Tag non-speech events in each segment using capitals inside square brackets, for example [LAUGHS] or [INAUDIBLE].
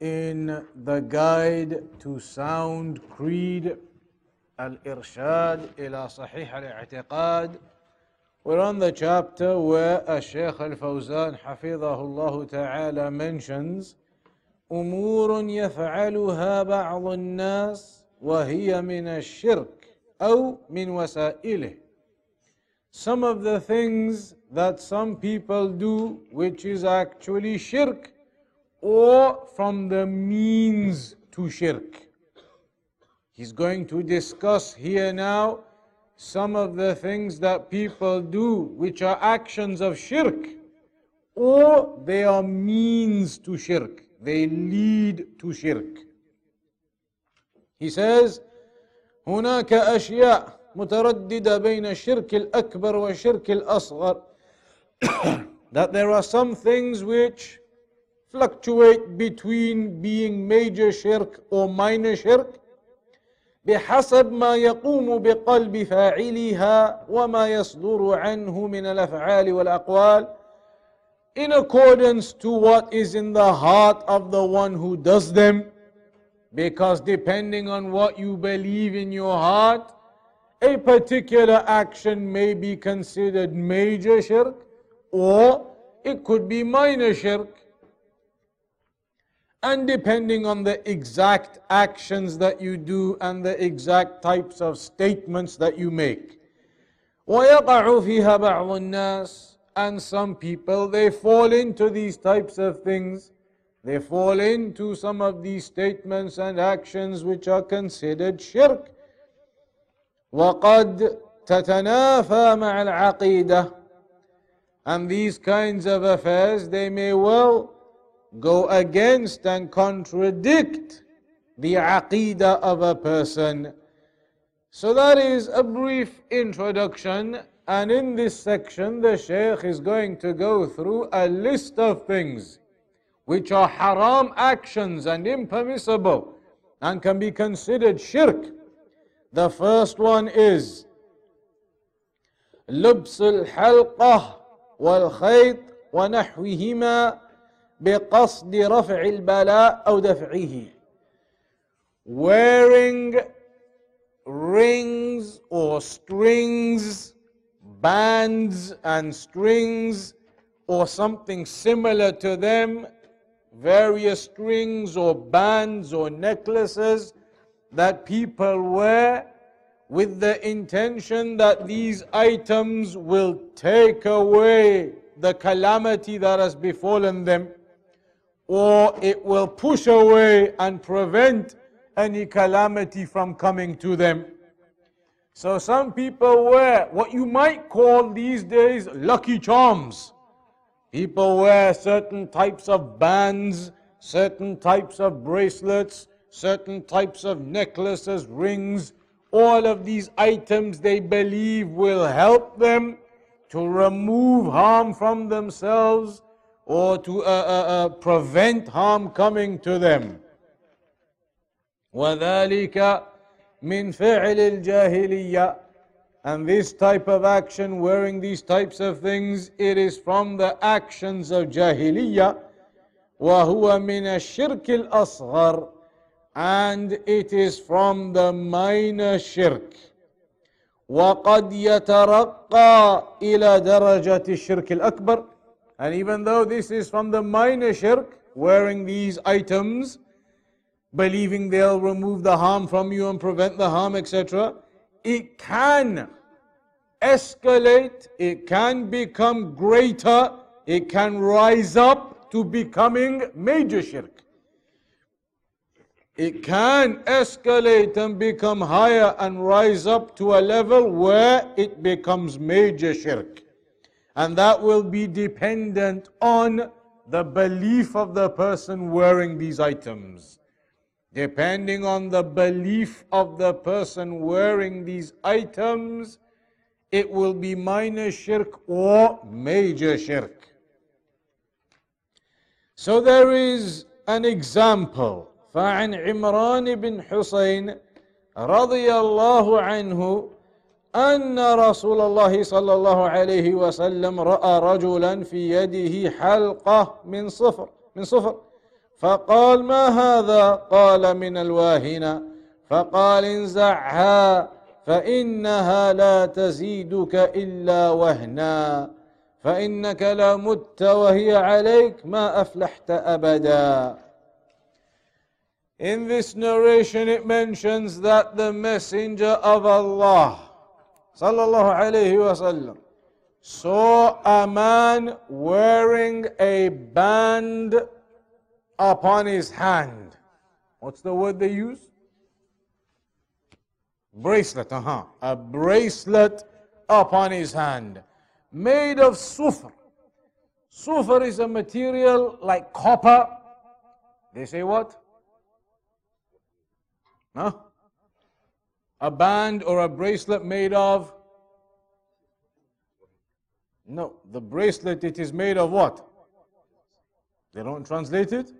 in the guide to sound creed الإرشاد إلى صحيح الاعتقاد We're on the chapter where الشيخ الفوزان حفظه الله تعالى mentions أمور يفعلها بعض الناس وهي من الشرك أو من وسائله Some of the things that some people do which is actually shirk or from the means to shirk. He's going to discuss here now some of the things that people do which are actions of shirk or they are means to shirk. They lead to shirk. He says, هناك أشياء مترددة بين الشرك الأكبر والشرك الأصغر that there are some things which fluctuate between being major shirk or minor shirk بحسب ما يقوم بقلب فاعلها وما يصدر عنه من الافعال والاقوال in accordance to what is in the heart of the one who does them because depending on what you believe in your heart a particular action may be considered major shirk or it could be minor shirk and depending on the exact actions that you do and the exact types of statements that you make. ويقع فيها بعض الناس and some people they fall into these types of things they fall into some of these statements and actions which are considered shirk وقد تتنافى مع العقيده and these kinds of affairs they may well go against and contradict the aqidah of a person. So that is a brief introduction, and in this section, the Shaykh is going to go through a list of things which are haram actions and impermissible and can be considered shirk. The first one is لبس الحلقة والخيط ونحوهما بقصد رفع البلاء أو دفعه wearing rings or strings bands and strings or something similar to them various strings or bands or necklaces that people wear with the intention that these items will take away the calamity that has befallen them or it will push away and prevent any calamity from coming to them. So some people wear what you might call these days lucky charms. People wear certain types of bands, certain types of bracelets, certain types of necklaces, rings. All of these items they believe will help them to remove harm from themselves or to uh, uh, uh, prevent harm coming to them. وذلك من فعل الجاهلية and this type of action, wearing these types of things, it is from the actions of jahiliyyah. وهو من الشرك الأصغر and it is from the minor shirk. وقد يترقى إلى درجة الشرك الأكبر and even though this is from the minor shirk, wearing these items, believing they'll remove the harm from you and prevent the harm, etc., it can escalate, it can become greater, it can rise up to becoming major shirk. It can escalate and become higher and rise up to a level where it becomes major shirk. And that will be dependent on the belief of the person wearing these items. Depending on the belief of the person wearing these items, it will be minor shirk or major shirk. So there is an example. فعن عمران بن حسين رضي الله عنه أن رسول الله صلى الله عليه وسلم رأى رجلا في يده حلقة من صفر من صفر. فقال ما هذا؟ قال من الواهنة. فقال انزعها فإنها لا تزيدك إلا وهنا فإنك لمت وهي عليك ما أفلحت أبدا. In this narration it mentions that the messenger of Allah saw a man wearing a band upon his hand. What's the word they use? Bracelet, uh-huh. A bracelet upon his hand. Made of sufr. Sufr is a material like copper. They say what? Huh? a band or a bracelet made of? No, the bracelet, it is made of what? They don't translate it?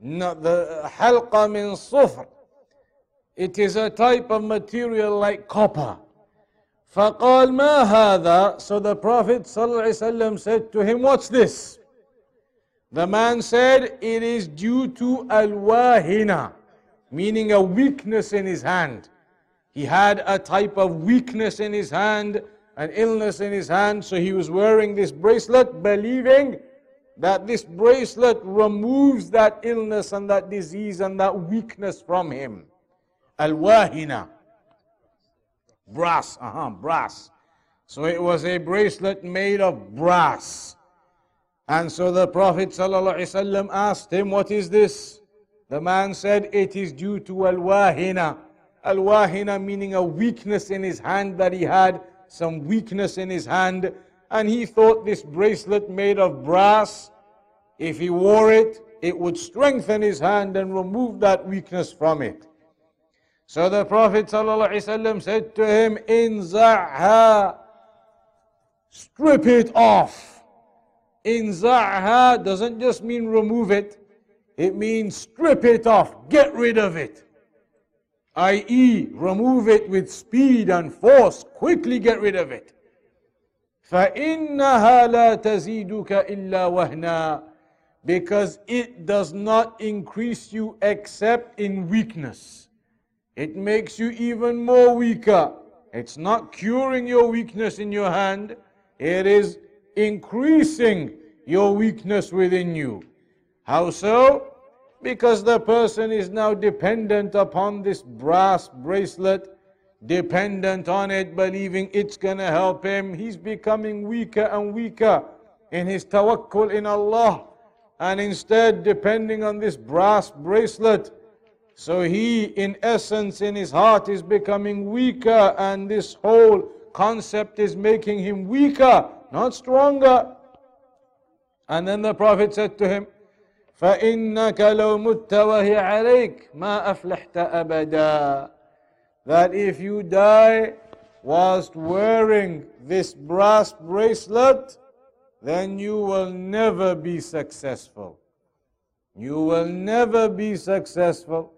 No, the halqa min sufr. It is a type of material like copper. فقال ما هذا So the Prophet ﷺ said to him, What's this? The man said, It is due to al-wahina meaning a weakness in his hand. He had a type of weakness in his hand, an illness in his hand, so he was wearing this bracelet, believing that this bracelet removes that illness and that disease and that weakness from him. Al wahina. Brass, uh huh, brass. So it was a bracelet made of brass. And so the Prophet ﷺ asked him, What is this? The man said it is due to al-wahina. Al-wahina meaning a weakness in his hand that he had, some weakness in his hand. And he thought this bracelet made of brass, if he wore it, it would strengthen his hand and remove that weakness from it. So the Prophet ﷺ said to him, Inza'ha, strip it off. Inza'ha doesn't just mean remove it. It means strip it off, get rid of it. I.e., remove it with speed and force, quickly get rid of it. فإنها لا تزيدك إلا وهنا because it does not increase you except in weakness. It makes you even more weaker. It's not curing your weakness in your hand, it is increasing your weakness within you. How so? Because the person is now dependent upon this brass bracelet, dependent on it, believing it's going to help him. He's becoming weaker and weaker in his tawakkul in Allah, and instead depending on this brass bracelet. So he, in essence, in his heart, is becoming weaker, and this whole concept is making him weaker, not stronger. And then the Prophet said to him, فإنك لو مت وهي عليك ما أفلحت أبدا that if you die whilst wearing this brass bracelet then you will never be successful you will never be successful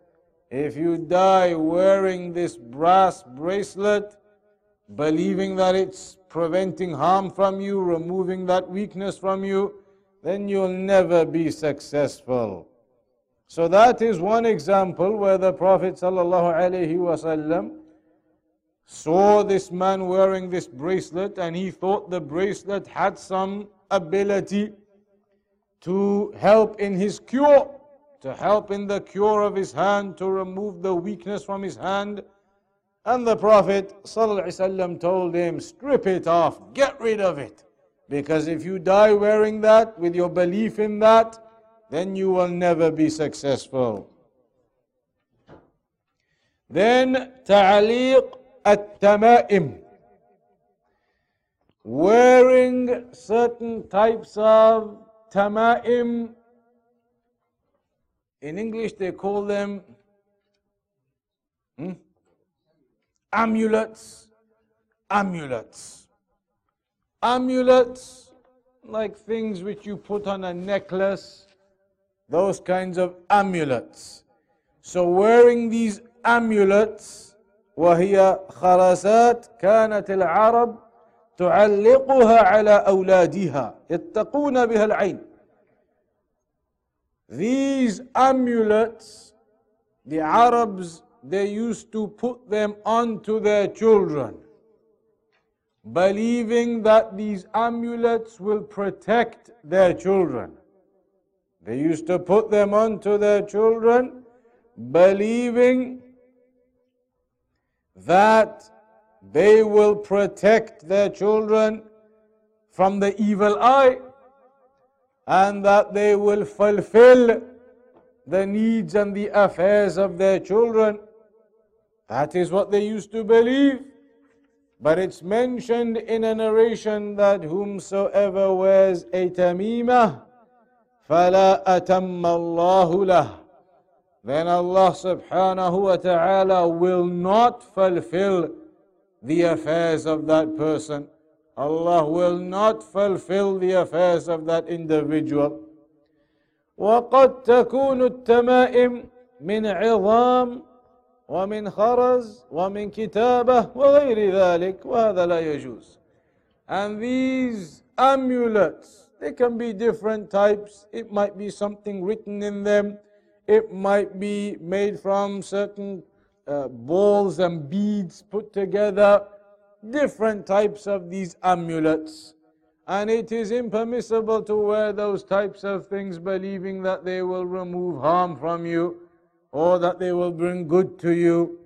if you die wearing this brass bracelet believing that it's preventing harm from you removing that weakness from you then you'll never be successful. So that is one example where the Prophet ﷺ saw this man wearing this bracelet and he thought the bracelet had some ability to help in his cure, to help in the cure of his hand, to remove the weakness from his hand. And the Prophet ﷺ told him, strip it off, get rid of it. Because if you die wearing that, with your belief in that, then you will never be successful. Then, ta'liq at-tama'im. Wearing certain types of tamaim. In English, they call them hmm? amulets. Amulets Amulets, like things which you put on a necklace, those kinds of amulets. So, wearing these amulets, وهي خرسات كانت العرب تعلقها على أولادها يتقون بها العين These amulets, the Arabs, they used to put them onto their children, believing that these amulets will protect their children. They used to put them onto their children, believing that they will protect their children from the evil eye and that they will fulfill the needs and the affairs of their children. That is what they used to believe. But it's mentioned in a narration that whomsoever wears a tamimah, فَلَا أَتَمَّ اللَّهُ لَهُ Then Allah subhanahu wa ta'ala will not fulfill the affairs of that person. Allah will not fulfill the affairs of that individual. وقد تكون التمائم من عظام ومن خرز ومن كتابة وغير ذلك وهذا لا يجوز. And these amulets, they can be different types. It might be something written in them. It might be made from certain uh, balls and beads put together, different types of these amulets. And it is impermissible to wear those types of things believing that they will remove harm from you or that they will bring good to you.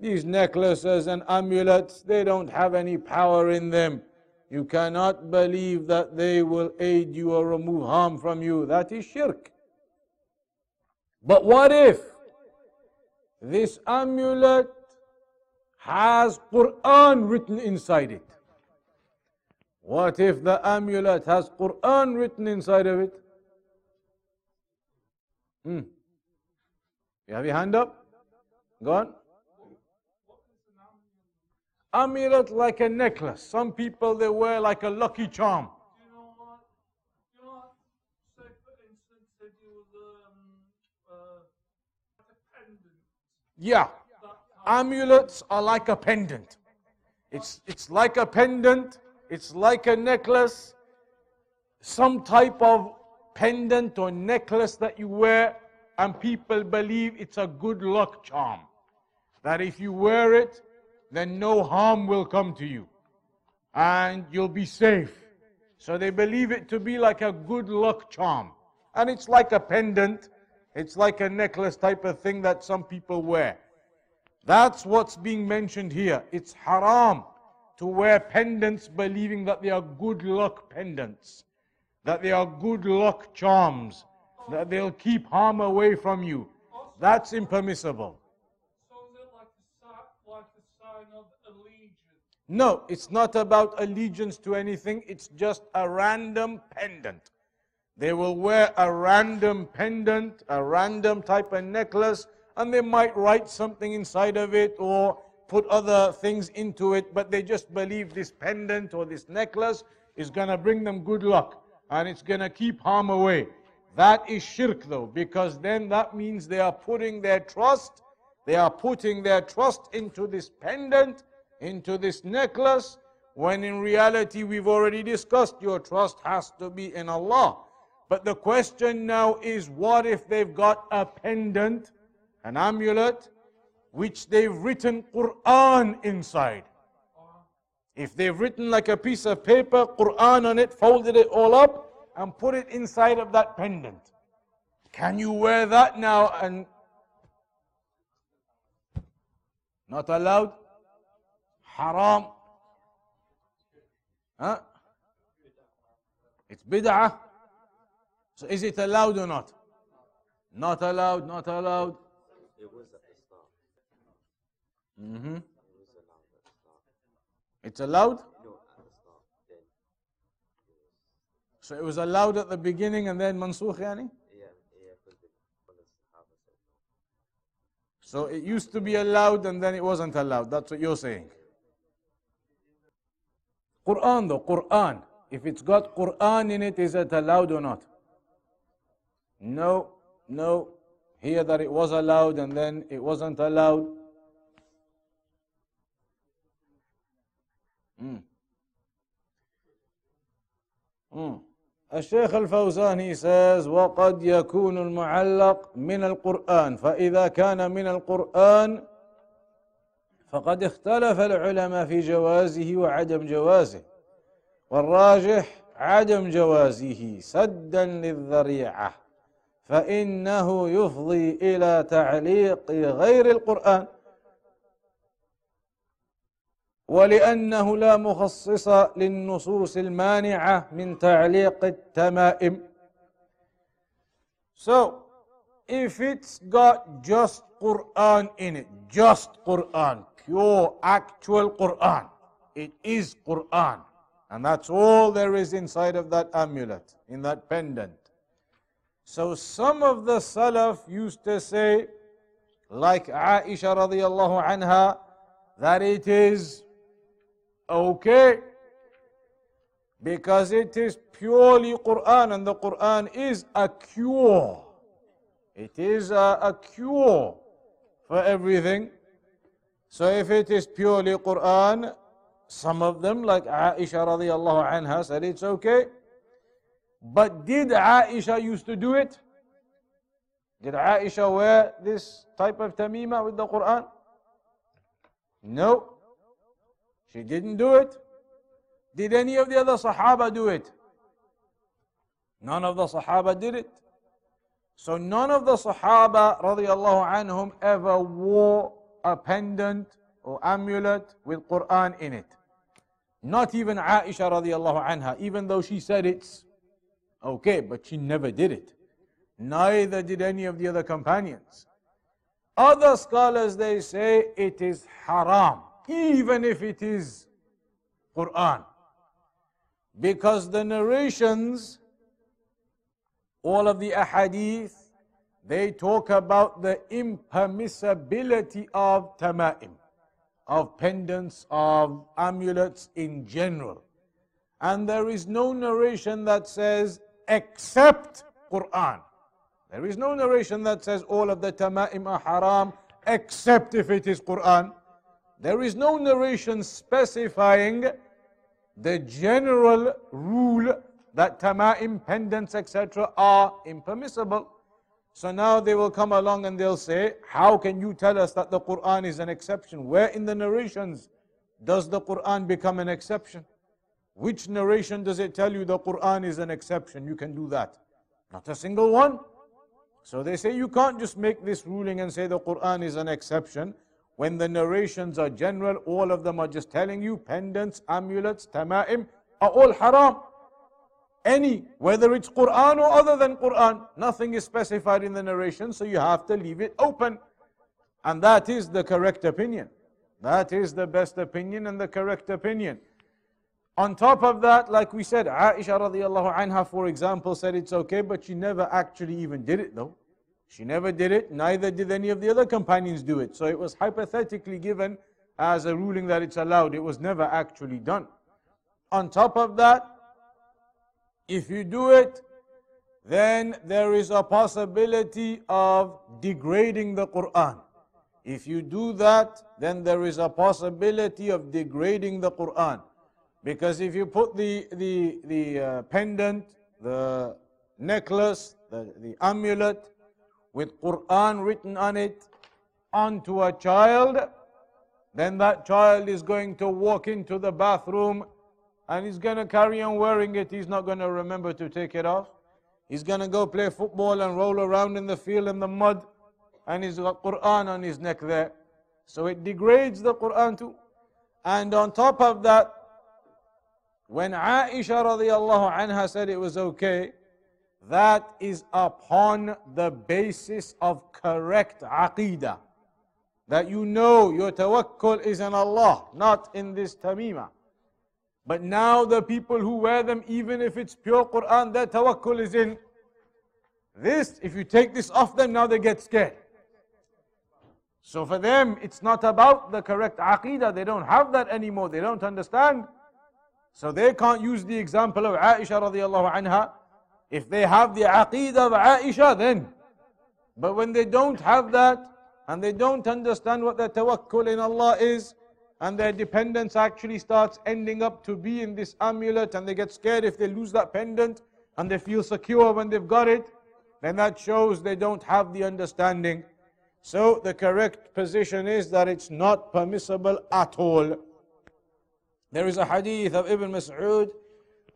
These necklaces and amulets, they don't have any power in them. You cannot believe that they will aid you or remove harm from you. That is shirk. But what if this amulet has Quran written inside it. What if the amulet has Quran written inside of it? Hmm. You have your hand up? Go on. Amulet like a necklace. Some people they wear like a lucky charm. You know what? You know what? Um, uh, yeah. Amulets are like a pendant. It's, it's like a pendant, it's like a necklace, some type of pendant or necklace that you wear, and people believe it's a good luck charm. That if you wear it, then no harm will come to you, and you'll be safe. So they believe it to be like a good luck charm. And it's like a pendant it's like a necklace type of thing that some people wear. That's what's being mentioned here. It's haram to wear pendants believing that they are good luck pendants, that they are good luck charms, that they'll keep harm away from you. That's impermissible. No, it's not about allegiance to anything, it's just a random pendant. They will wear a random pendant, a random type of necklace, and they might write something inside of it or put other things into it, but they just believe this pendant or this necklace is going to bring them good luck and it's going to keep harm away. That is shirk though, because then that means they are putting their trust, they are putting their trust into this pendant, into this necklace, when in reality we've already discussed your trust has to be in Allah. But the question now is what if they've got a pendant, an amulet, which they've written Quran inside? If they've written like a piece of paper, Quran on it, folded it all up, and put it inside of that pendant. Can you wear that now and not allowed? Haram. Huh? It's bid'ah. So is it allowed or not? Not allowed, not allowed. It was at the start. Mm-hmm. It's allowed? No, at the start. So it was allowed at the beginning and then mansukh, yani? So it used to be allowed and then it wasn't allowed. That's what you're saying. Quran though, Quran. If it's got Quran in it, is it allowed or not? No, no. Here that it was allowed and then it wasn't allowed. Mm. Mm. الشيخ الفوزاني says وقد يكون المعلق من القرآن. فإذا كان من القرآن فقد اختلف العلماء في جوازه وعدم جوازه. والراجح عدم جوازه سدا للذريعة. فإنه يفضي إلى تعليق غير القرآن. ولأنه لا مخصص للنصوص المانعة من تعليق التمائم So, if it's got just Quran in it, just Quran, pure actual Quran, it is Quran. And that's all there is inside of that amulet, in that pendant. So some of the Salaf used to say, like Aisha radiallahu anha, that it is okay because it is purely Quran and the Quran is a cure. It is a, a cure for everything. So if it is purely Quran, some of them, like Aisha radiallahu anha, said it's okay. But did Aisha used to do it? Did Aisha wear this type of tamima with the Quran? No. She didn't do it. Did any of the other Sahaba do it? None of the Sahaba did it. So none of the Sahaba radiallahu ever wore a pendant or amulet with Quran in it. Not even Aisha radiallahu anha, even though she said it's okay, but she never did it. Neither did any of the other companions. Other scholars they say it is haram even if it is Quran. Because the narrations, all of the ahadith, they talk about the impermissibility of tama'im, of pendants, of amulets in general. And there is no narration that says except Quran. There is no narration that says all of the tama'im are haram except if it is Quran. There is no narration specifying the general rule that tama'im, pendants, etc. are impermissible. So now they will come along and they'll say, How can you tell us that the Quran is an exception? Where in the narrations does the Quran become an exception? Which narration does it tell you the Quran is an exception? You can do that. Not a single one. So they say you can't just make this ruling and say the Quran is an exception. When the narrations are general, all of them are just telling you pendants, amulets, tama'im are all haram. Any, whether it's Quran or other than Quran, nothing is specified in the narration, so you have to leave it open. And that is the correct opinion. That is the best opinion and the correct opinion. On top of that, like we said, Aisha radiallahu anha, for example, said it's okay, but she never actually even did it though. She never did it, neither did any of the other companions do it. So it was hypothetically given as a ruling that it's allowed. It was never actually done. On top of that, if you do it, then there is a possibility of degrading the Quran. If you do that, then there is a possibility of degrading the Quran. Because if you put the, the, the uh, pendant, the necklace, the, the amulet, with Quran written on it onto a child, then that child is going to walk into the bathroom and he's going to carry on wearing it. He's not going to remember to take it off. He's going to go play football and roll around in the field in the mud and he's got Quran on his neck there. So it degrades the Quran too. And on top of that, when Aisha radiallahu anha said it was okay, that is upon the basis of correct aqidah. That you know your tawakkul is in Allah, not in this tamima. But now the people who wear them, even if it's pure Quran, their tawakkul is in this. If you take this off them, now they get scared. So for them, it's not about the correct aqidah. They don't have that anymore. They don't understand. So they can't use the example of Aisha radiallahu anha. If they have the aqeedah of Aisha, then. But when they don't have that, and they don't understand what their tawakkul in Allah is, and their dependence actually starts ending up to be in this amulet, and they get scared if they lose that pendant, and they feel secure when they've got it, then that shows they don't have the understanding. So the correct position is that it's not permissible at all. There is a hadith of Ibn Mas'ud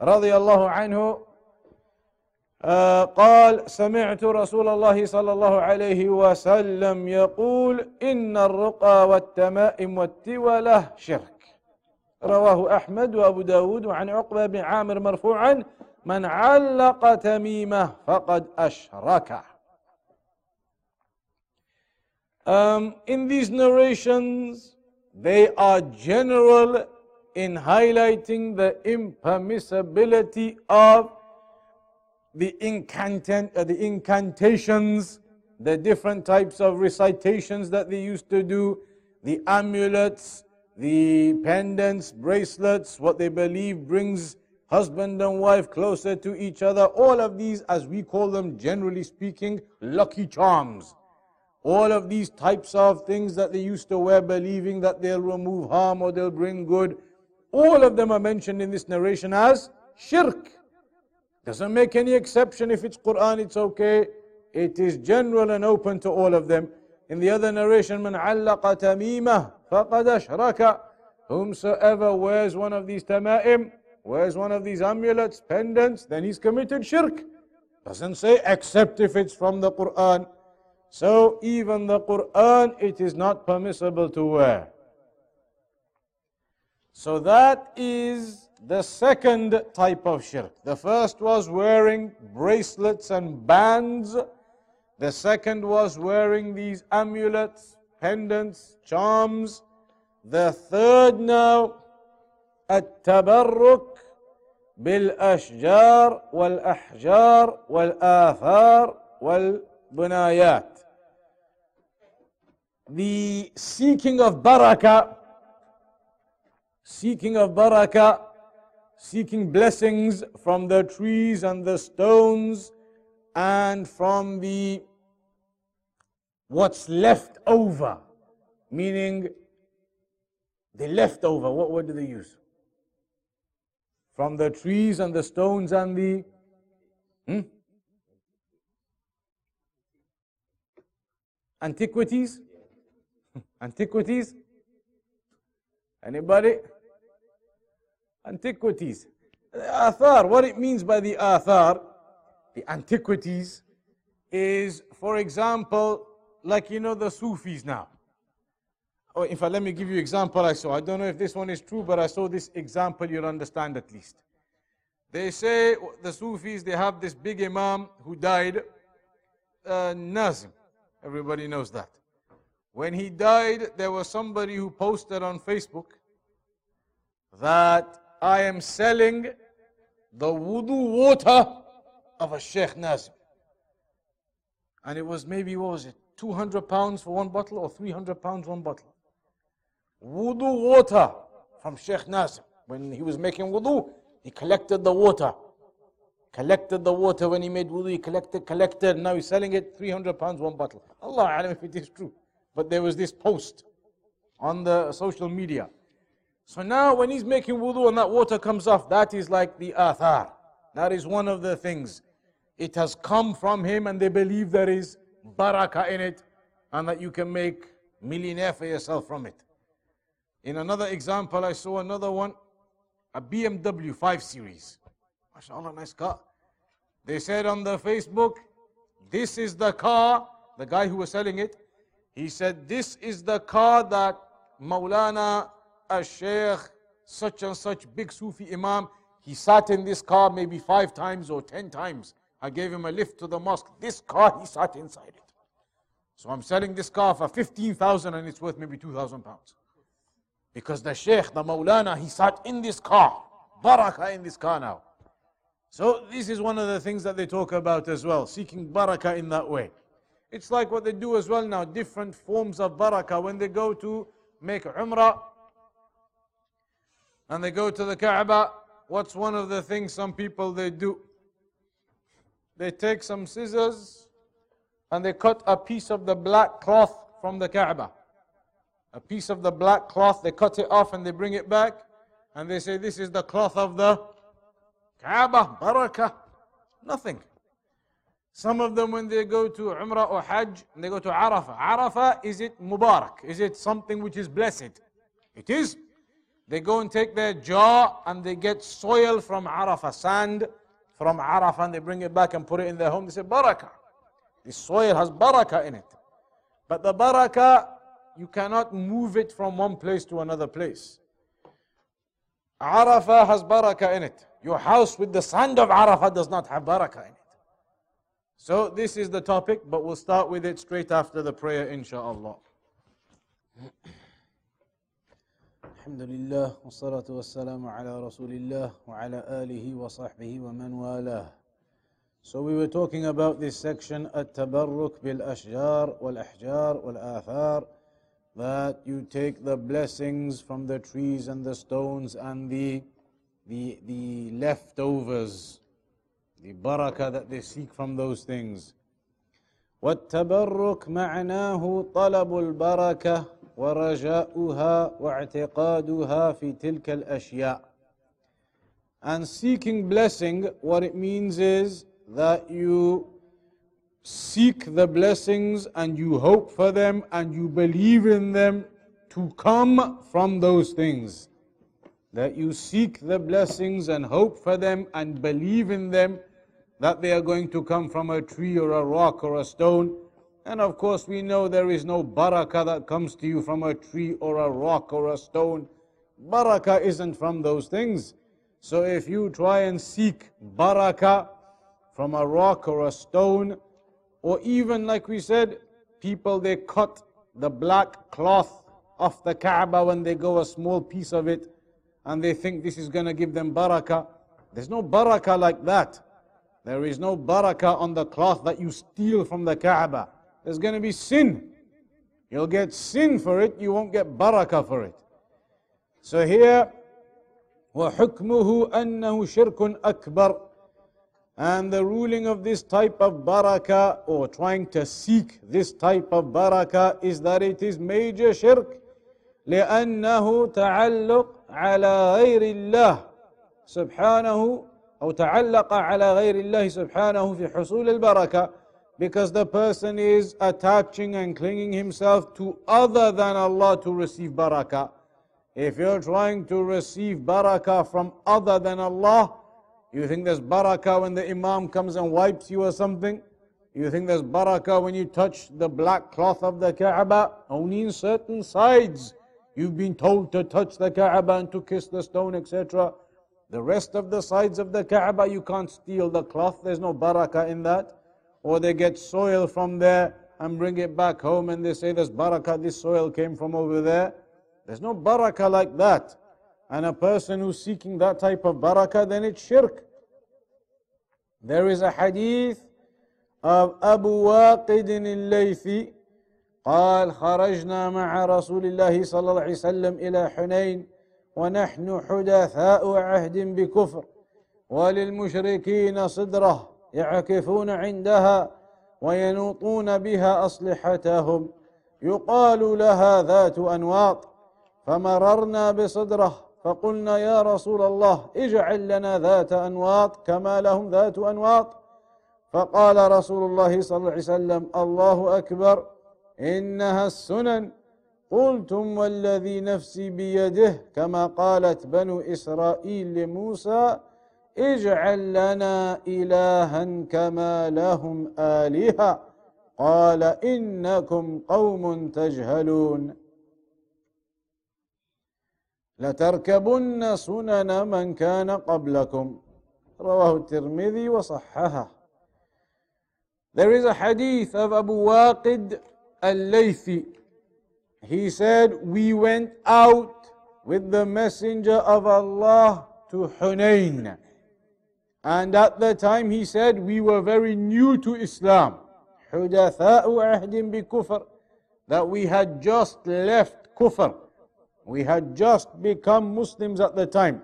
radiallahu anhu قال سمعت رسول الله صلى الله عليه وسلم يقول إن الرقى والتمائم والتولة شرك. رواه أحمد وأبو داود وعن عقبة بن عامر مرفوعا من علق تميمة فقد أشركه. Um, in these narrations, they are general in highlighting the impermissibility of the, incantant, uh, the incantations, the different types of recitations that they used to do, the amulets, the pendants, bracelets, what they believe brings husband and wife closer to each other. All of these, as we call them, generally speaking, lucky charms. All of these types of things that they used to wear, believing that they'll remove harm or they'll bring good, all of them are mentioned in this narration as shirk. Doesn't make any exception if it's Quran, it's okay. It is general and open to all of them. In the other narration, من علق تميمة فقد أشرك. Whomsoever wears one of these tamaim, wears one of these amulets, pendants, then he's committed shirk. Doesn't say except if it's from the Quran. So even the Quran, it is not permissible to wear. So that is the second type of shirk. The first was wearing bracelets and bands. The second was wearing these amulets, pendants, charms. The third now, التبرك بالأشجار والأحجار والآثار والبنايات the seeking of barakah, seeking of barakah, seeking blessings from the trees and the stones and from the what's left over, meaning the leftover. What word do they use? From the trees and the stones and the hmm? antiquities [LAUGHS] Antiquities? Anybody? Antiquities. Athar, what it means by the athar, the antiquities, is, for example, like you know the Sufis now. Oh, in fact, let me give you an example I saw. I don't know if this one is true, but I saw this example, you'll understand at least. They say the Sufis, they have this big Imam who died, uh, Nazim. Everybody knows that. When he died, there was somebody who posted on Facebook that I am selling the wudu water of a Sheikh Nazim. And it was maybe, what was it, 200 pounds for one bottle or 300 pounds one bottle. Wudu water from Sheikh Nazim. When he was making wudu, he collected the water. Collected the water when he made wudu, he collected, collected. Now he's selling it 300 pounds one bottle. Allah alam if it is true. But there was this post on the social media. So now when he's making wudu and that water comes off, that is like the athar. That is one of the things. It has come from him and they believe there is barakah in it and that you can make millionaire for yourself from it. In another example, I saw another one, a BMW 5 Series. MashaAllah, nice car. They said on the Facebook, this is the car, the guy who was selling it, he said, This is the car that Maulana al-Sheikh, such and such big Sufi Imam, he sat in this car maybe five times or ten times. I gave him a lift to the mosque. This car, he sat inside it. So I'm selling this car for 15,000 and it's worth maybe 2,000 pounds. Because the Sheikh, the Maulana, he sat in this car. barakah in this car now. So this is one of the things that they talk about as well, seeking barakah in that way. It's like what they do as well now, different forms of barakah. When they go to make umrah and they go to the Kaaba, what's one of the things some people they do? They take some scissors and they cut a piece of the black cloth from the Kaaba. A piece of the black cloth, they cut it off and they bring it back and they say, This is the cloth of the Kaaba, barakah. Nothing. Some of them, when they go to Umrah or Hajj, and they go to Arafah. Arafah, is it Mubarak? Is it something which is blessed? It is. They go and take their jar and they get soil from Arafah, sand from Arafah, and they bring it back and put it in their home. They say, Barakah. The soil has barakah in it. But the barakah, you cannot move it from one place to another place. Arafah has barakah in it. Your house with the sand of Arafah does not have barakah in it. So this is the topic, but we'll start with it straight after the prayer, inshallah. الحمد لله والصلاة والسلام على رسول الله وعلى آله وصحبه ومن والاه. So we were talking about this section التبرك بالأشجار والأحجار والآثار that you take the blessings from the trees and the stones and the the, the leftovers the barakah that they seek from those things. والتبرك معناه طلب البركة ورجاؤها واعتقادها في تلك الأشياء. And seeking blessing, what it means is that you seek the blessings and you hope for them and you believe in them to come from those things. That you seek the blessings and hope for them and believe in them that they are going to come from a tree or a rock or a stone. and of course, we know there is no barakah that comes to you from a tree or a rock or a stone. Barakah isn't from those things. So if you try and seek barakah from a rock or a stone, or even like we said, people they cut the black cloth off the Kaaba when they go a small piece of it and they think this is going to give them barakah. There's no barakah like that. There is no barakah on the cloth that you steal from the Kaaba. There's going to be sin. You'll get sin for it, you won't get barakah for it. So here, وحكمه أنه شرك أكبر and the ruling of this type of barakah or trying to seek this type of barakah is that it is major shirk لأنه تعلق على غير الله سبحانه أو تعلق على غير الله سبحانه في حصول البركة because the person is attaching and clinging himself to other than Allah to receive barakah. If you're trying to receive barakah from other than Allah, you think there's barakah when the Imam comes and wipes you or something? You think there's barakah when you touch the black cloth of the Kaaba? Only in certain sides. You've been told to touch the Kaaba and to kiss the stone, etc. The rest of the sides of the Kaaba, you can't steal the cloth. There's no barakah in that or they get soil from there and bring it back home and they say there's barakah, this soil came from over there. There's no barakah like that. And a person who's seeking that type of barakah, then it's shirk. There is a hadith of Abu Waqid al Laythi: قال خرجنا مع رسول الله صلى الله عليه وسلم إلى حنين ونحن حدثاء عهد بكفر وللمشركين صدره يعكفون عندها وينوطون بها أصلحتهم. يقال لها ذات أنواط. فمررنا بصدره فقلنا يا رسول الله اجعل لنا ذات أنواط كما لهم ذات أنواط. فقال رسول الله صلى الله عليه وسلم الله أكبر إنها السنن. قلتم والذي نفسي بيده كما قالت بنو إسرائيل لموسى اجعل لنا إلها كما لهم آلهة قال إنكم قوم تجهلون لتركبن سنن من كان قبلكم رواه الترمذي وصححه There is a hadith of Abu Waqid al-Laythi He said, We went out with the Messenger of Allah to Hunayn. And at the time he said, we were very new to Islam. حدثاء عهد بكفر that we had just left kufr. We had just become Muslims at the time.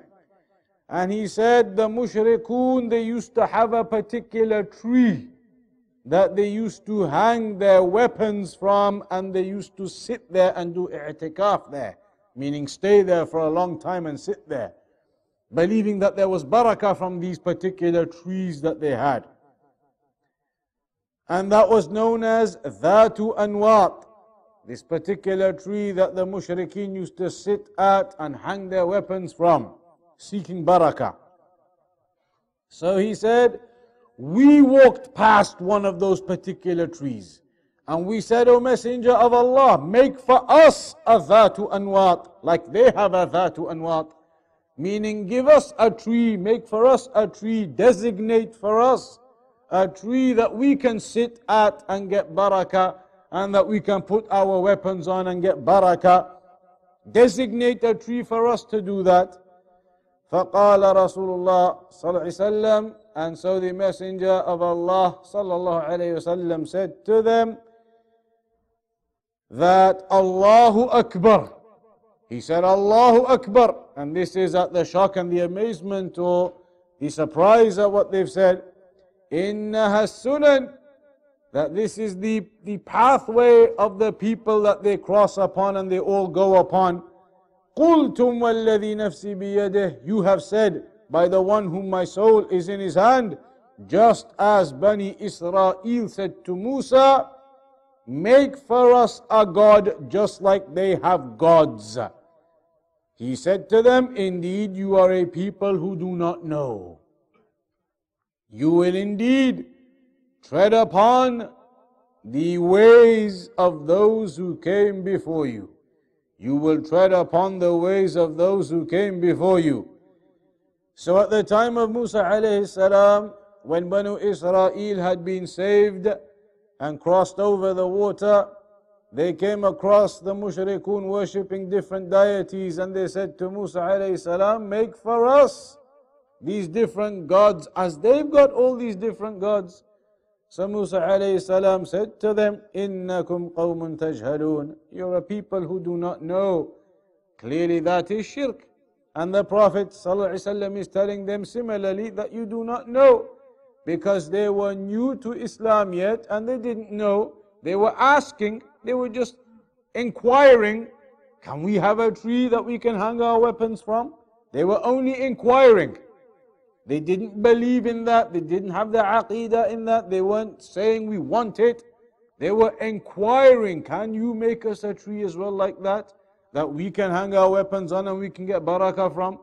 And he said the mushrikun, they used to have a particular tree that they used to hang their weapons from and they used to sit there and do i'tikaf there, meaning stay there for a long time and sit there, believing that there was barakah from these particular trees that they had. And that was known as Dhatu Anwat, this particular tree that the mushrikeen used to sit at and hang their weapons from, seeking barakah. So he said, we walked past one of those particular trees. And we said, O Messenger of Allah, make for us a dhatu anwat, like they have a dhatu anwat Meaning, give us a tree, make for us a tree, designate for us a tree that we can sit at and get barakah and that we can put our weapons on and get barakah. Designate a tree for us to do that. فقال رسول الله صلى الله عليه وسلم and so the messenger of Allah صلى الله عليه وسلم said to them that Allahu Akbar he said Allahu Akbar and this is at the shock and the amazement or the surprise at what they've said إنها السنن that this is the, the pathway of the people that they cross upon and they all go upon. قُلْتُمْ وَالَّذِي نَفْسِي بِيَدِهِ You have said, by the one whom my soul is in his hand, just as Bani Israel said to Musa, Make for us a God just like they have gods. He said to them, Indeed, you are a people who do not know. You will indeed tread upon the ways of those who came before you. You will tread upon the ways of those who came before you. So at the time of Musa alayhi when Banu Israel had been saved and crossed over the water, they came across the mushrikun worshipping different deities and they said to Musa alayhi salam, make for us these different gods as they've got all these different gods. So Musa alayhi salam said to them, Innakum qawmun tajhalun. You're a people who do not know. Clearly that is shirk. And the Prophet ﷺ is telling them similarly that you do not know. Because they were new to Islam yet and they didn't know. They were asking, they were just inquiring, can we have a tree that we can hang our weapons from? They were only inquiring. They didn't believe in that. They didn't have the aqidah in that. They weren't saying we want it. They were inquiring, can you make us a tree as well like that? That we can hang our weapons on and we can get barakah from?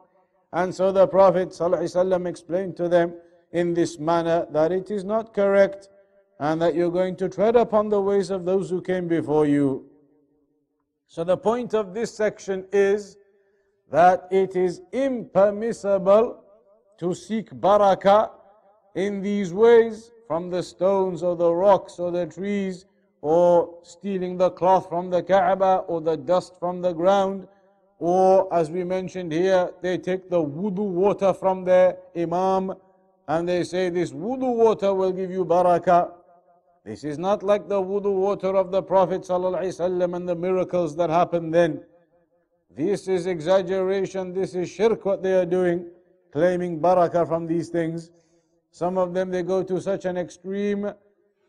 And so the Prophet ﷺ explained to them in this manner that it is not correct and that you're going to tread upon the ways of those who came before you. So the point of this section is that it is impermissible to seek barakah in these ways from the stones or the rocks or the trees or stealing the cloth from the Kaaba or the dust from the ground or as we mentioned here they take the wudu water from their imam and they say this wudu water will give you barakah this is not like the wudu water of the Prophet ﷺ and the miracles that happened then. This is exaggeration, this is shirk what they are doing claiming barakah from these things. Some of them they go to such an extreme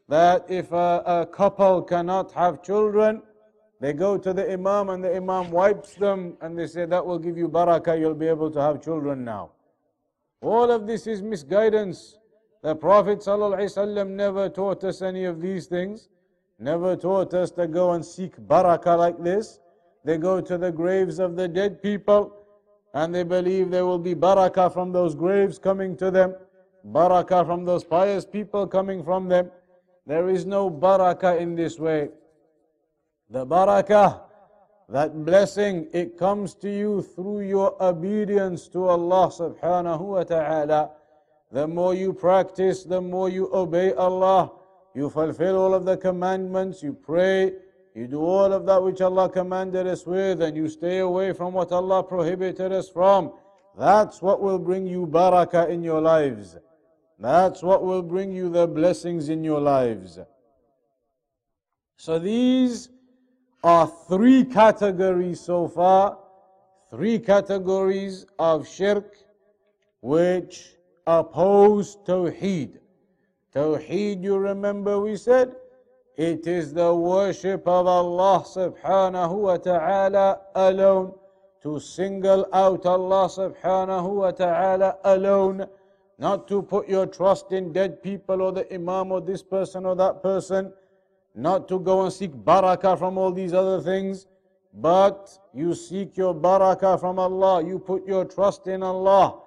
that if a, a, couple cannot have children, they go to the Imam and the Imam wipes them and they say that will give you barakah, you'll be able to have children now. All of this is misguidance. The Prophet ﷺ never taught us any of these things, never taught us to go and seek barakah like this. They go to the graves of the dead people and they believe there will be barakah from those graves coming to them, barakah from those pious people coming from them. There is no barakah in this way. The barakah, that blessing, it comes to you through your obedience to Allah subhanahu wa ta'ala. The more you practice, the more you obey Allah. You fulfill all of the commandments, you pray, you do all of that which Allah commanded us with, and you stay away from what Allah prohibited us from. That's what will bring you barakah in your lives. That's what will bring you the blessings in your lives. So these are three categories so far. Three categories of shirk which oppose Tawheed. Tawheed, you remember we said, it is the worship of Allah subhanahu wa ta'ala alone. To single out Allah subhanahu wa ta'ala alone. Not to put your trust in dead people or the Imam or this person or that person. Not to go and seek barakah from all these other things. But you seek your barakah from Allah. You put your trust in Allah.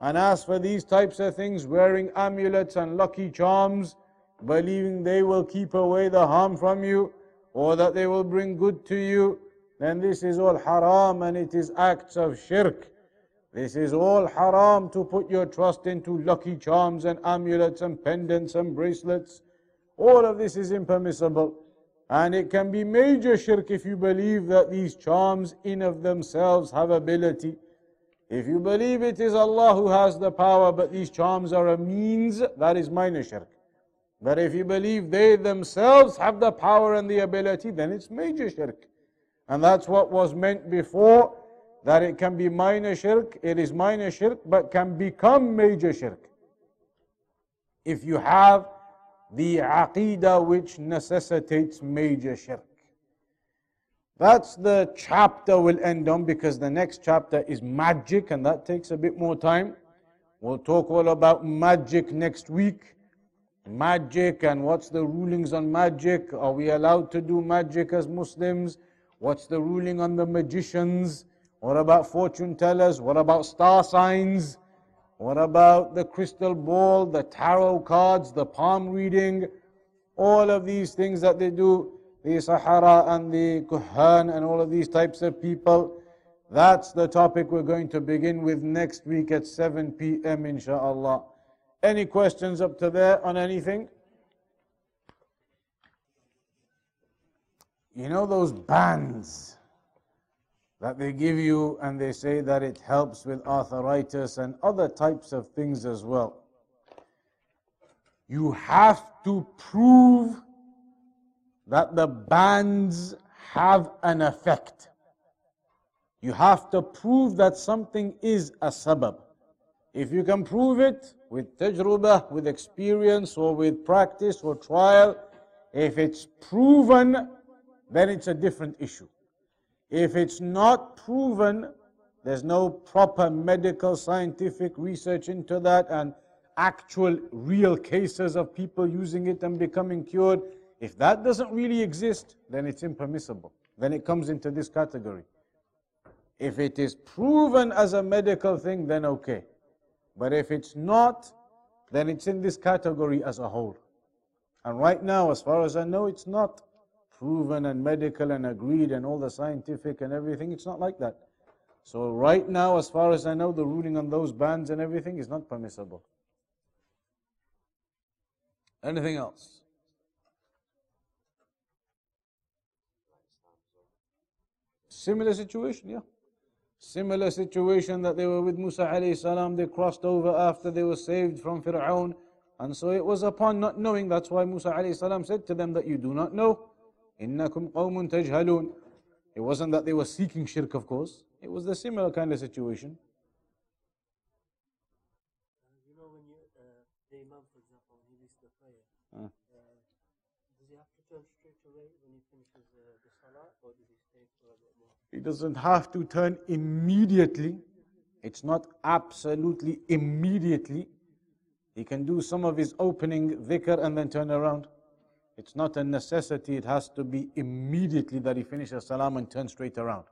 And as for these types of things, wearing amulets and lucky charms, believing they will keep away the harm from you or that they will bring good to you, then this is all haram and it is acts of shirk. This is all haram to put your trust into lucky charms and amulets and pendants and bracelets. All of this is impermissible. And it can be major shirk if you believe that these charms in of themselves have ability. If you believe it is Allah who has the power, but these charms are a means, that is minor shirk. But if you believe they themselves have the power and the ability, then it's major shirk. And that's what was meant before, that it can be minor shirk, it is minor shirk, but can become major shirk. If you have the aqidah which necessitates major shirk. That's the chapter we'll end on because the next chapter is magic and that takes a bit more time. We'll talk all about magic next week. Magic and what's the rulings on magic? Are we allowed to do magic as Muslims? What's the ruling on the magicians? What about fortune tellers? What about star signs? What about the crystal ball, the tarot cards, the palm reading? All of these things that they do the Sahara and the Kuhan and all of these types of people. That's the topic we're going to begin with next week at 7 p.m. inshallah. Any questions up to there on anything? You know those bands that they give you and they say that it helps with arthritis and other types of things as well. You have to prove that the bands have an effect. You have to prove that something is a sabab. If you can prove it with tajrubah, with experience, or with practice or trial, if it's proven, then it's a different issue. If it's not proven, there's no proper medical scientific research into that and actual real cases of people using it and becoming cured, if that doesn't really exist, then it's impermissible. Then it comes into this category. If it is proven as a medical thing, then okay. But if it's not, then it's in this category as a whole. And right now, as far as I know, it's not proven and medical and agreed and all the scientific and everything. It's not like that. So, right now, as far as I know, the ruling on those bans and everything is not permissible. Anything else? Similar situation, yeah. Similar situation that they were with Musa alayhi salam, they crossed over after they were saved from Fir'aun. And so it was upon not knowing, that's why Musa alayhi salam said to them that you do not know. إِنَّكُمْ قَوْمٌ تَجْهَلُونَ It wasn't that they were seeking shirk, of course. It was the similar kind of situation. He doesn't have to turn immediately. It's not absolutely immediately. He can do some of his opening dhikr and then turn around. It's not a necessity, it has to be immediately that he finishes salam and turn straight around.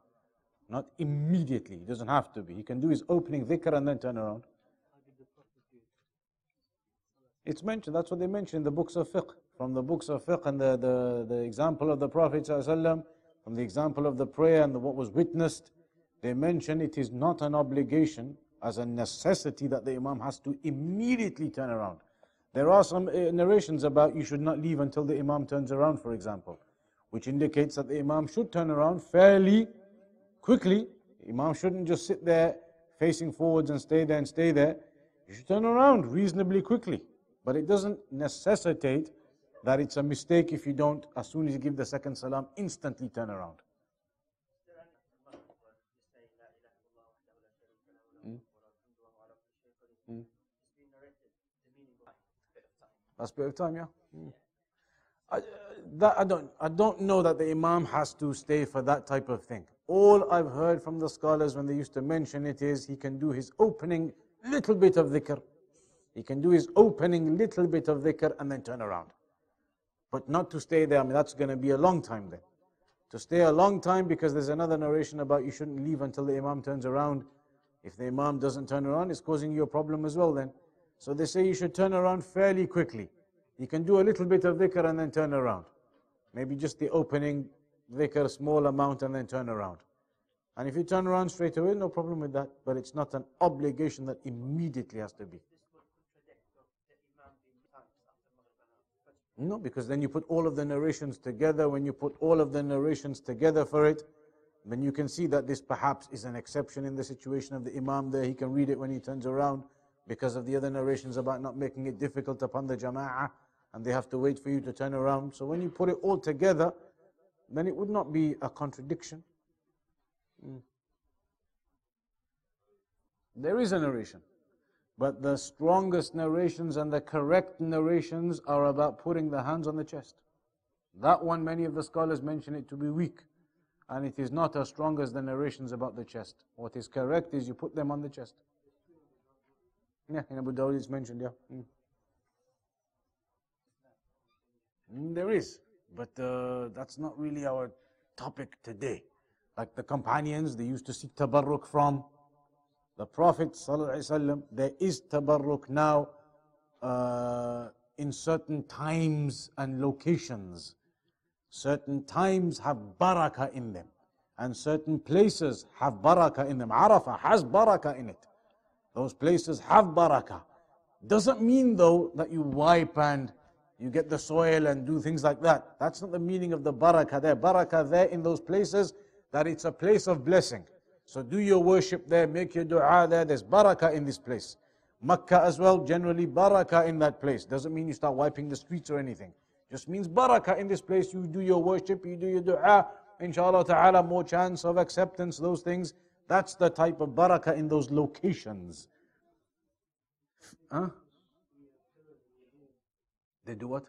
Not immediately, it doesn't have to be. He can do his opening dhikr and then turn around. It's mentioned, that's what they mention in the books of fiqh. From the books of fiqh and the, the, the example of the Prophet, ﷺ, from the example of the prayer and the, what was witnessed, they mention it is not an obligation as a necessity that the Imam has to immediately turn around. There are some uh, narrations about you should not leave until the Imam turns around, for example, which indicates that the Imam should turn around fairly quickly. The Imam shouldn't just sit there facing forwards and stay there and stay there, you should turn around reasonably quickly. But it doesn't necessitate that it's a mistake if you don't, as soon as you give the second salam, instantly turn around. Hmm? Hmm? Last bit of time, yeah. Mm. I, uh, that, I don't, I don't know that the Imam has to stay for that type of thing. All I've heard from the scholars when they used to mention it is he can do his opening little bit of dhikr. He can do his opening little bit of dhikr and then turn around. But not to stay there, I mean, that's going to be a long time then. To stay a long time because there's another narration about you shouldn't leave until the Imam turns around. If the Imam doesn't turn around, it's causing you a problem as well then. So they say you should turn around fairly quickly. You can do a little bit of dhikr and then turn around. Maybe just the opening dhikr, a small amount, and then turn around. And if you turn around straight away, no problem with that. But it's not an obligation that immediately has to be. No, because then you put all of the narrations together. When you put all of the narrations together for it, then you can see that this perhaps is an exception in the situation of the Imam there. He can read it when he turns around because of the other narrations about not making it difficult upon the Jama'ah and they have to wait for you to turn around. So when you put it all together, then it would not be a contradiction. Mm. There is a narration, but the strongest narrations and the correct narrations are about putting the hands on the chest. That one, many of the scholars mention it to be weak, and it is not as strong as the narrations about the chest. What is correct is you put them on the chest. Yeah, in Abu Dawud it's mentioned, yeah. Mm. Mm, there is, but uh, that's not really our topic today. Like the companions, they used to seek tabarruk from the Prophet ﷺ. There is tabarruk now uh, in certain times and locations. Certain times have barakah in them, and certain places have barakah in them. Arafah has barakah in it. Those places have barakah. Doesn't mean though that you wipe and you get the soil and do things like that. That's not the meaning of the barakah there. Barakah there in those places that it's a place of blessing. So do your worship there, make your dua there. There's barakah in this place. Makkah as well, generally barakah in that place. Doesn't mean you start wiping the streets or anything. Just means barakah in this place. You do your worship, you do your dua. Inshallah ta'ala, more chance of acceptance, those things. That's the type of barakah in those locations. Huh? They do what?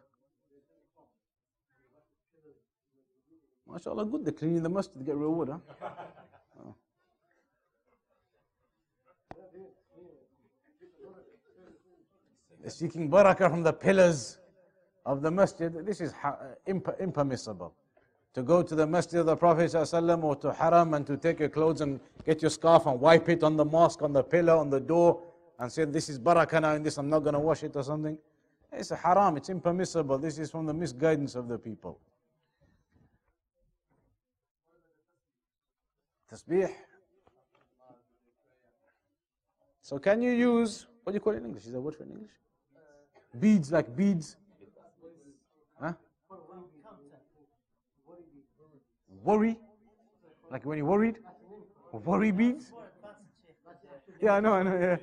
MashaAllah, good. They're cleaning the masjid get reward, huh? Oh. They're seeking barakah from the pillars of the masjid. This is impermissible to go to the masjid of the Prophet ﷺ or to haram and to take your clothes and get your scarf and wipe it on the mosque, on the pillar, on the door, and say, This is barakah now in this, I'm not going to wash it or something. It's a haram, it's impermissible. This is from the misguidance of the people. Tasbih. So can you use, what do you call it in English? Is that word for in English? Beads, like beads. Huh? Worry? Like when you're worried? Worry beads? Yeah, I know, I know, yeah.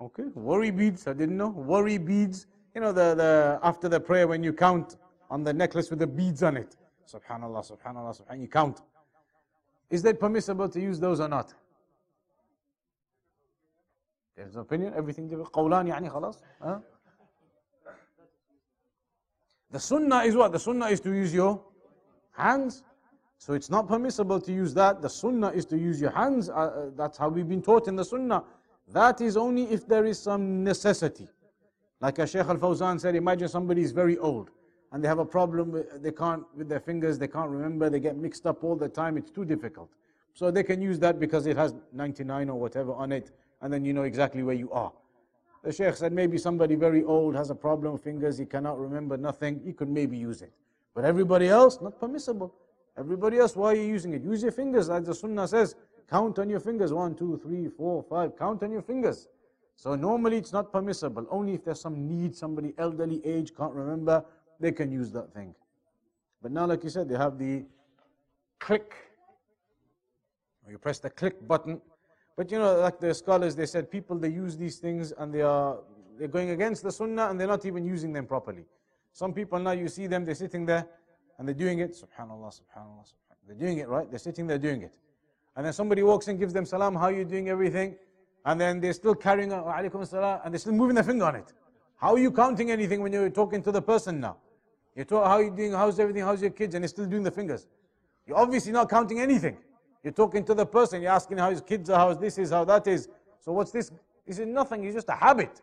Okay, worry beads, I didn't know. Worry beads. You know, the, the after the prayer when you count on the necklace with the beads on it. Subhanallah, subhanallah, subhanallah. You count. Is that permissible to use those or not? There's an opinion, everything قولان يعني خلاص. Huh? The sunnah is what? The sunnah is to use your hands. So it's not permissible to use that. The sunnah is to use your hands. Uh, uh, that's how we've been taught in the sunnah. That is only if there is some necessity. Like a Shaykh Al Fawzan said, imagine somebody is very old and they have a problem, they can't, with their fingers, they can't remember, they get mixed up all the time, it's too difficult. So they can use that because it has 99 or whatever on it, and then you know exactly where you are. The Shaykh said maybe somebody very old has a problem fingers, he cannot remember nothing, he could maybe use it. But everybody else, not permissible. Everybody else, why are you using it? Use your fingers, as the Sunnah says. Count on your fingers. One, two, three, four, five. Count on your fingers. So normally it's not permissible. Only if there's some need, somebody elderly age can't remember, they can use that thing. But now, like you said, they have the click. You press the click button. But you know, like the scholars, they said people they use these things and they are they're going against the sunnah and they're not even using them properly. Some people now you see them, they're sitting there and they're doing it, subhanAllah, subhanAllah, subhanAllah. They're doing it, right? They're sitting there doing it. And then somebody walks in, gives them salam, how are you doing everything? And then they're still carrying on, alaikum salam, and they're still moving their finger on it. How are you counting anything when you're talking to the person now? You're talking, how are you doing, how's everything, how's your kids, and you're still doing the fingers. You're obviously not counting anything. You're talking to the person, you're asking how his kids are, how this is, how that is. So what's this? This is nothing, it's just a habit.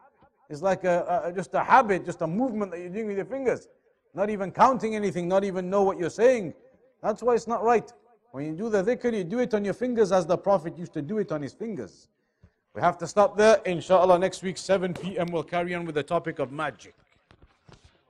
It's like a, a, just a habit, just a movement that you're doing with your fingers. Not even counting anything, not even know what you're saying. That's why it's not right. When you do the dhikr, you do it on your fingers as the Prophet used to do it on his fingers. We have to stop there. Inshallah, next week, 7 p.m., we'll carry on with the topic of magic.